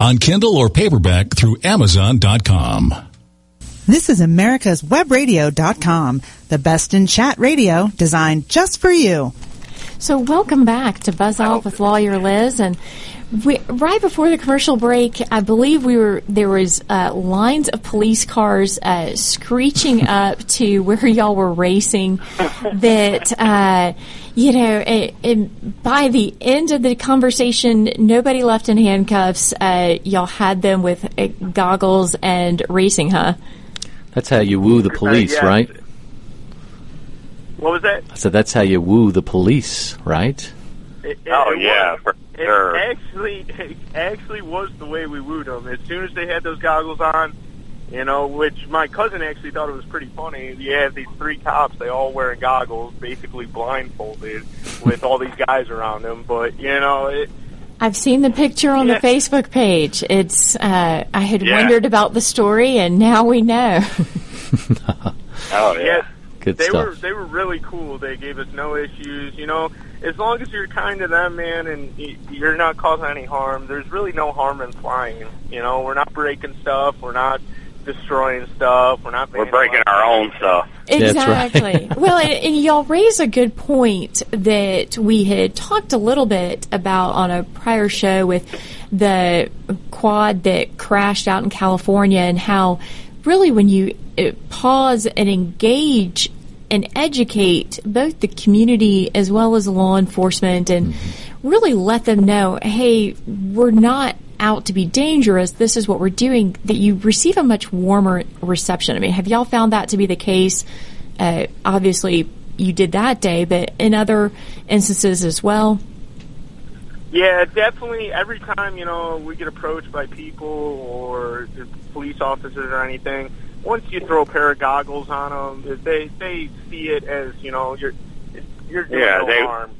on Kindle or paperback through Amazon.com. This is America's Webradio.com, the best in chat radio designed just for you. So, welcome back to Buzz Off with Lawyer Liz. And we, right before the commercial break, I believe we were there was uh, lines of police cars uh, screeching up to where y'all were racing. That uh, you know, it, it, by the end of the conversation, nobody left in handcuffs. Uh, y'all had them with uh, goggles and racing, huh? That's how you woo the police, yeah. right? What was that? So that's how you woo the police, right? It, it, Oh, it yeah, was, for it sure. actually, it actually was the way we wooed them. As soon as they had those goggles on, you know, which my cousin actually thought it was pretty funny. You have these three cops, they all wearing goggles, basically blindfolded, with all these guys around them. But you know, it, I've seen the picture on Yeah. the Facebook page. It's uh, I had Yeah. wondered about the story, and now we know. Oh yeah. Good they stuff. were they were really cool. They gave us no issues. You know, as long as you're kind to them, man, and you're not causing any harm. There's really no harm in flying. You know, we're not breaking stuff. We're not destroying stuff. We're not. We're breaking our own stuff. Exactly. well, and, and y'all raise a good point that we had talked a little bit about on a prior show with the quad that crashed out in California and how really when you uh, pause and engage and educate both the community as well as law enforcement and really let them know, hey, we're not out to be dangerous. This is what we're doing. That you receive a much warmer reception. I mean, have y'all found that to be the case? Uh, obviously, you did that day, but in other instances as well. Yeah, definitely. Every time you know we get approached by people or the police officers or anything, once you throw a pair of goggles on them, they they see it as you know you're you're doing Yeah, no they harm.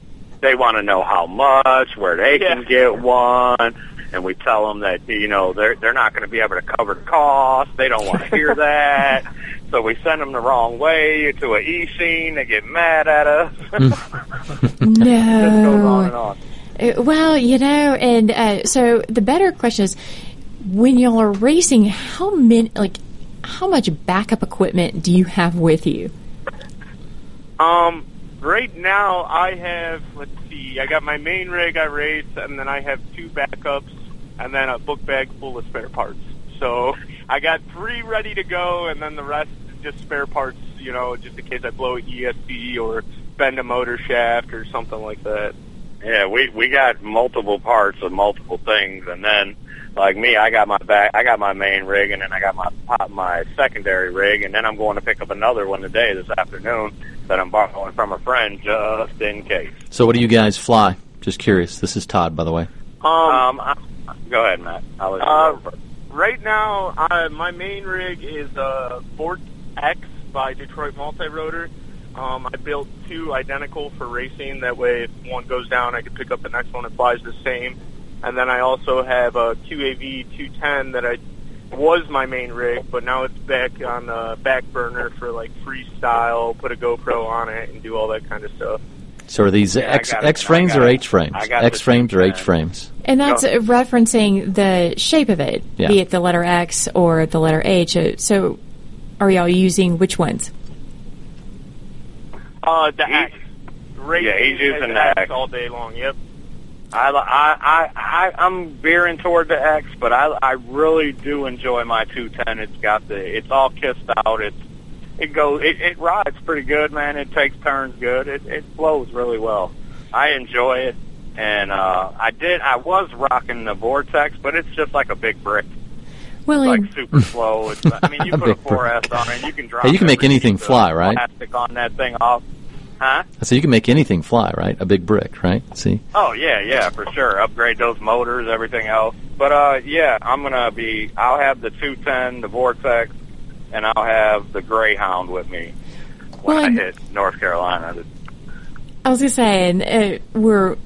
they want to know how much, where they can get one, and we tell them that you know they're they're not going to be able to cover the cost. They don't want to hear that, so we send them the wrong way to a e scene. They get mad at us. Just goes on and No. on. Uh, Well, you know, and uh, so the better question is, when y'all are racing, how many, like, how much backup equipment do you have with you? Um, right now I have let's see, I got my main rig I race, and then I have two backups, and then a book bag full of spare parts. So I got three ready to go, and then the rest just spare parts. You know, just in case I blow an ESC or bend a motor shaft or something like that. Yeah, we we got multiple parts of multiple things, and then like me, I got my back, I got my main rig, and then I got my pop, my secondary rig, and then I'm going to pick up another one today this afternoon that I'm borrowing from a friend just in case. So, what do you guys fly? Just curious. This is Todd, by the way. Um, I, go ahead, Matt. I'll let you Uh, right now, uh, my main rig is uh, Ford X by Detroit Multirotor. Um, I built two identical for racing. That way, if one goes down, I can pick up the next one that flies the same. And then I also have a QAV 210 that I was my main rig, but now it's back on the back burner for like freestyle. Put a GoPro on it and do all that kind of stuff. So, are these Yeah, I X got it. X frames or. H frames? I got the X frames or H frames? And that's No. referencing the shape of it, Yeah. be it the letter X or the letter H. Uh, So, are y'all using which ones? Uh, the. Racing Yeah, he's using the X. all day long. Yep. I, I, I, I, I'm veering toward the X, but I, I really do enjoy my 210. It's got the, it's all kissed out. It's, it goes, it, it rides pretty good, man. It takes turns good. It, it flows really well. I enjoy it, and uh, I did. I was rocking the Vortex, but it's just like a big brick. Well, like super slow. It's, I mean, you put a big brick. 4S on it, and you can drop. Hey, you can make anything fly, right? Plastic on that thing off, huh? So you can make anything fly, right? A big brick, right? See, Oh yeah, yeah, for sure. Upgrade those motors, everything else. But uh yeah, I'm gonna be I'll have the two ten, the Vortex, and I'll have the Greyhound with me when Well, I hit North Carolina. I was to say, and uh, we're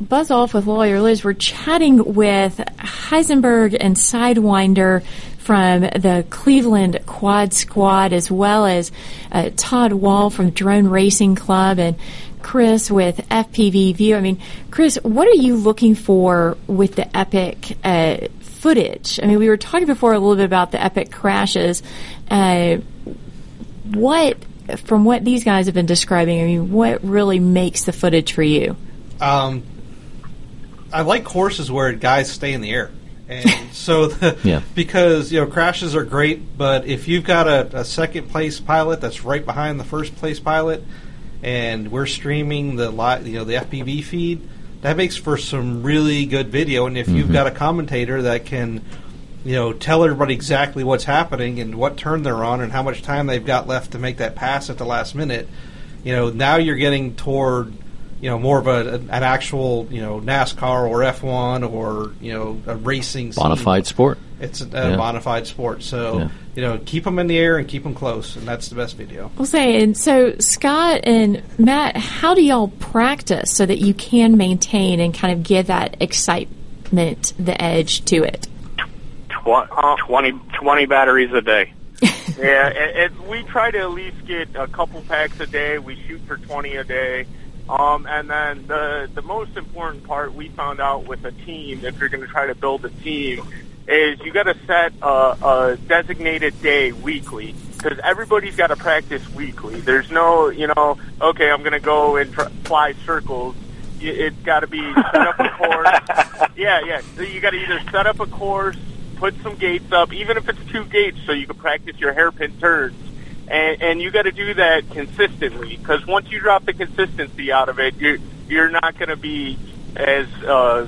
buzz off with lawyer Liz. We're chatting with Heisenberg and Sidewinder from the Cleveland Quad Squad, as well as uh, Todd Wall from Drone Racing Club and Chris with FPV View. I mean, Chris, what are you looking for with the Epic uh, footage? I mean, we were talking before a little bit about the Epic crashes. Uh, what from what these guys have been describing, I mean, what really makes the footage for you? Um, I like courses where guys stay in the air, and so the, Yeah. because you know crashes are great, but if you've got a, a second place pilot that's right behind the first place pilot, and we're streaming the li- you know the FPV feed, that makes for some really good video. And if you've Mhm. got a commentator that can you know, tell everybody exactly what's happening and what turn they're on and how much time they've got left to make that pass at the last minute. You know, now you're getting toward, you know, more of a, an actual, you know, NASCAR or F1 or, you know, a racing scene. sport. It's a, Yeah. a bona fide sport. So, Yeah. you know, keep them in the air and keep them close, and that's the best video. We'll say, and so Scott and Matt, how do y'all practice so that you can maintain and kind of give that excitement the edge to it? Tw- uh, 20, 20 batteries a day. yeah, it, it, we try to at least get a couple packs a day. We shoot for 20 a day. Um, and then the the most important part we found out with a team, if you're going to try to build a team, is you got to set a, a designated day weekly because everybody's got to practice weekly. There's no, you know, okay, I'm going to go and tr- fly circles. It's got to be set up a course. Yeah, yeah. So you got to either set up a course, put some gates up, even if it's two gates, so you can practice your hairpin turns. And, and you got to do that consistently because once you drop the consistency out of it, you're you're not going to be as uh,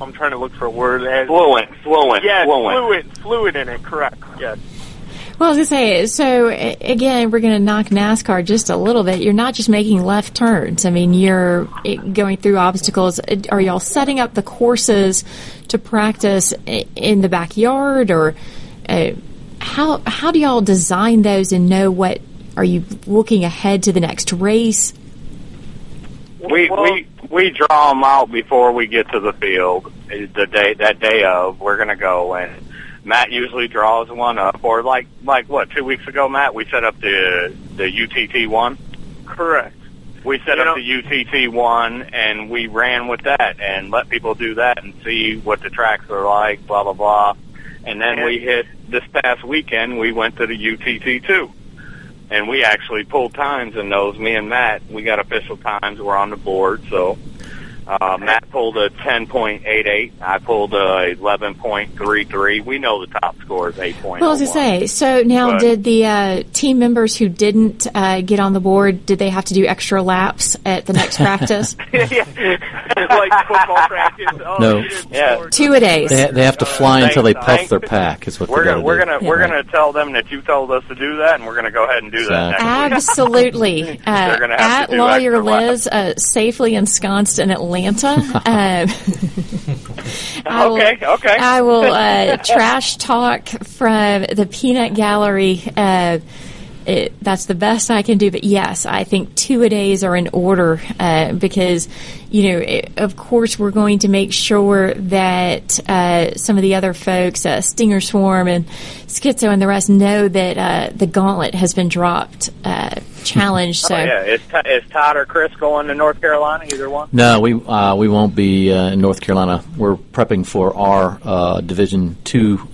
I'm trying to look for a word as Fluent, fluent, Yeah, fluent. fluent, fluent in it. Correct. Yes. Well, I was going to say, so again, we're going to knock NASCAR just a little bit. You're not just making left turns. I mean, you're going through obstacles. Are y'all setting up the courses to practice in the backyard, or uh, how how do y'all design those and know what are you looking ahead to the next race? We we we draw them out before we get to the field. eh, The day that day of, we're gonna go, and Matt usually draws one up. Or like like what two weeks ago, Matt, we set up the the UTT one. Correct. We set You up know- the UTT one, and we ran with that and let people do that and see what the tracks are like, blah blah blah. And then we hit this past weekend. We went to the UTT two, and we actually pulled times in those. Me and Matt, we got official times. We're on the board, so Uh, Matt pulled a 10.88. I pulled a 11.33. We know the top score is 8. Well, as I was going to say, so now But- did the uh, team members who didn't uh, get on the board, did they have to do extra laps at the next practice? like football practice. Oh, No. you didn't Yeah. Two a days. They, they have to fly Uh, until they puff thanks. their pack. Is what We're they gonna we're do. gonna we're gonna tell them that you told us to do that, and we're gonna go ahead and do that. Next. Absolutely. They're Uh, have at Lawyer. Liz, uh, safely ensconced in Atlanta. Uh, I will- Okay, okay. I will uh, trash talk from the Peanut Gallery. It, that's the best I can do. But yes, I think two a days are in order uh, because, you know, it, of course, we're going to make sure that uh, some of the other folks, uh, Stinger Swarm and Schizo and the rest, know that uh, the gauntlet has been dropped. Uh, challenge. So Oh, yeah, is, T- is Todd or Chris going to North Carolina? Either one. No, we uh, we won't be uh, in North Carolina. We're prepping for our uh, Division Two,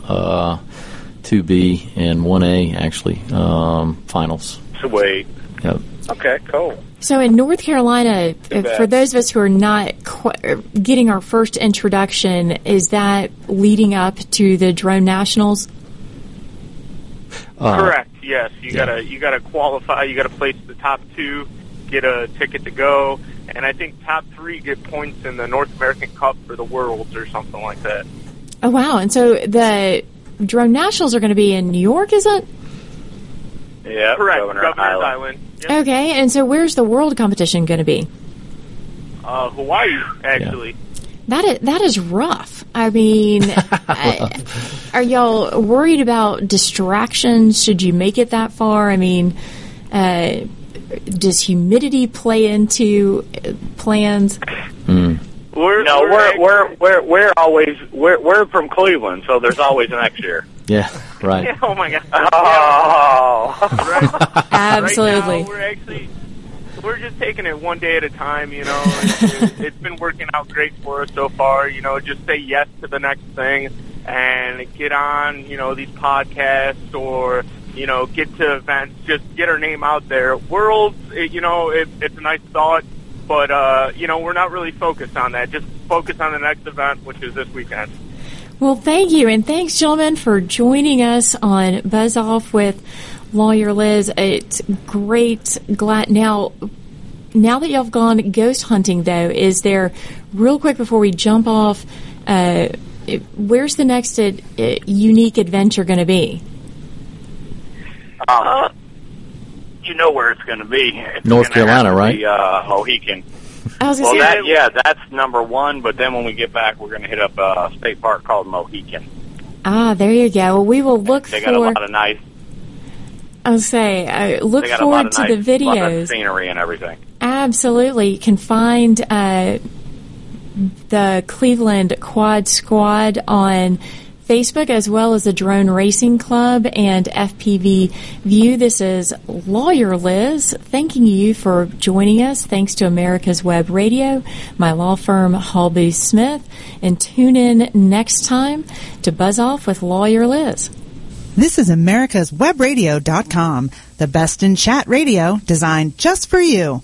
uh, Two B, and One A actually um, finals. Sweet. Yep. Okay, cool. So in North Carolina, uh, for those of us who are not qu- uh, getting our first introduction, is that leading up to the drone nationals? Uh, Correct. Yes, you gotta you gotta qualify. You gotta place the top two, get a ticket to go, and I think top three get points in the North American Cup for the Worlds or something like that. Oh wow! And so the drone nationals are going to be in New York, is it? Yeah, Correct. Governor Governor's Island. Island. Yep. Okay. And so where's the world competition going to be? Uh, Hawaii, actually. That is that is rough. I mean, I- are y'all worried about distractions? Should you make it that far? I mean, uh, does humidity play into uh, plans? We're, no, we're we're we're we're we're always we're we're from Cleveland, so there's always an next year. Yeah. Right. oh my god. Oh. Absolutely. Right now, we're actually we're just taking it one day at a time. You know, it's, it's been working out great for us so far. You know, just say yes to the next thing and get on. You know, these podcasts or you know get to events. Just get our name out there. Worlds, it, you know, it, it's a nice thought. But uh, you know, we're not really focused on that. Just focus on the next event, which is this weekend. Well, thank you, and thanks, gentlemen, for joining us on Buzz Off with Lawyer Liz. It's great. Glad now. Now that y'all have gone ghost hunting, though, is there real quick before we jump off? Uh, where's the next uh, uh, unique adventure going to be? Um, you know where it's going to be. It's North Carolina, right? be, uh, Mohican. I was Well, that yeah, that's number one. But then when we get back, we're going to hit up a state park called Mohican. ah, there you go. Well, we will look They for. got a lot of nice. I'll say, uh, look they got a lot forward to nice, the lot of videos. scenery and everything. Absolutely. You can find uh, the Cleveland Quad Squad on Facebook as well as the Drone Racing Club and FPV View. This is Lawyer Liz thanking you for joining us. Thanks to America's Web Radio, my law firm Booth Smith, and tune in next time to Buzz Off with Lawyer Liz. This is America's Webradio.com, the best in chat radio designed just for you.